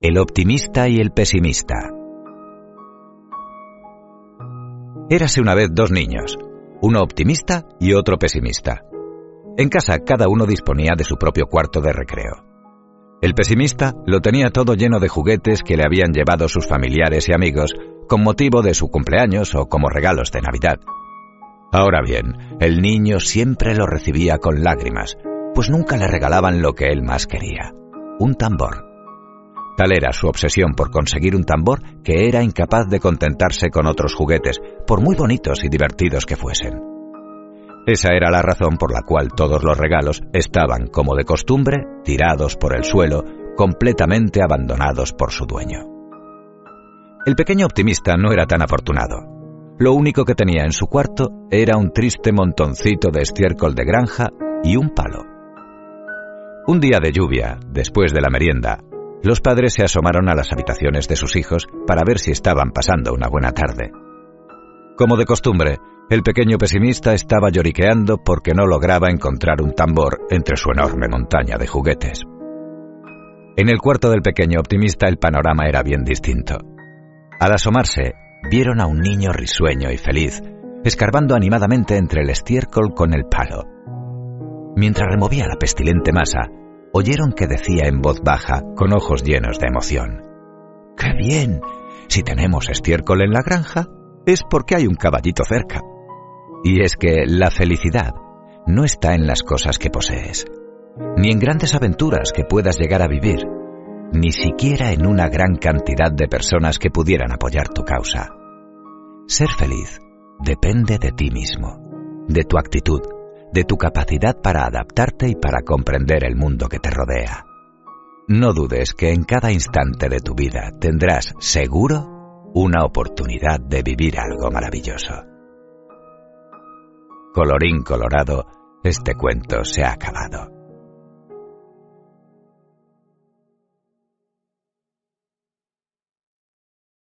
El optimista y el pesimista. Érase una vez dos niños, uno optimista y otro pesimista. En casa cada uno disponía de su propio cuarto de recreo. El pesimista lo tenía todo lleno de juguetes que le habían llevado sus familiares y amigos con motivo de su cumpleaños o como regalos de Navidad. Ahora bien, el niño siempre lo recibía con lágrimas, pues nunca le regalaban lo que él más quería, un tambor. Tal era su obsesión por conseguir un tambor que era incapaz de contentarse con otros juguetes, por muy bonitos y divertidos que fuesen. Esa era la razón por la cual todos los regalos estaban, como de costumbre, tirados por el suelo, completamente abandonados por su dueño. El pequeño optimista no era tan afortunado. Lo único que tenía en su cuarto era un triste montoncito de estiércol de granja y un palo. Un día de lluvia, después de la merienda, los padres se asomaron a las habitaciones de sus hijos para ver si estaban pasando una buena tarde. Como de costumbre, el pequeño pesimista estaba lloriqueando porque no lograba encontrar un tambor entre su enorme montaña de juguetes. En el cuarto del pequeño optimista el panorama era bien distinto. Al asomarse, vieron a un niño risueño y feliz, escarbando animadamente entre el estiércol con el palo. Mientras removía la pestilente masa, oyeron que decía en voz baja, con ojos llenos de emoción. ¡Qué bien! Si tenemos estiércol en la granja, es porque hay un caballito cerca. Y es que la felicidad no está en las cosas que posees, ni en grandes aventuras que puedas llegar a vivir, ni siquiera en una gran cantidad de personas que pudieran apoyar tu causa. Ser feliz depende de ti mismo, de tu actitud, de tu capacidad para adaptarte y para comprender el mundo que te rodea. No dudes que en cada instante de tu vida tendrás seguro una oportunidad de vivir algo maravilloso. Colorín colorado, este cuento se ha acabado.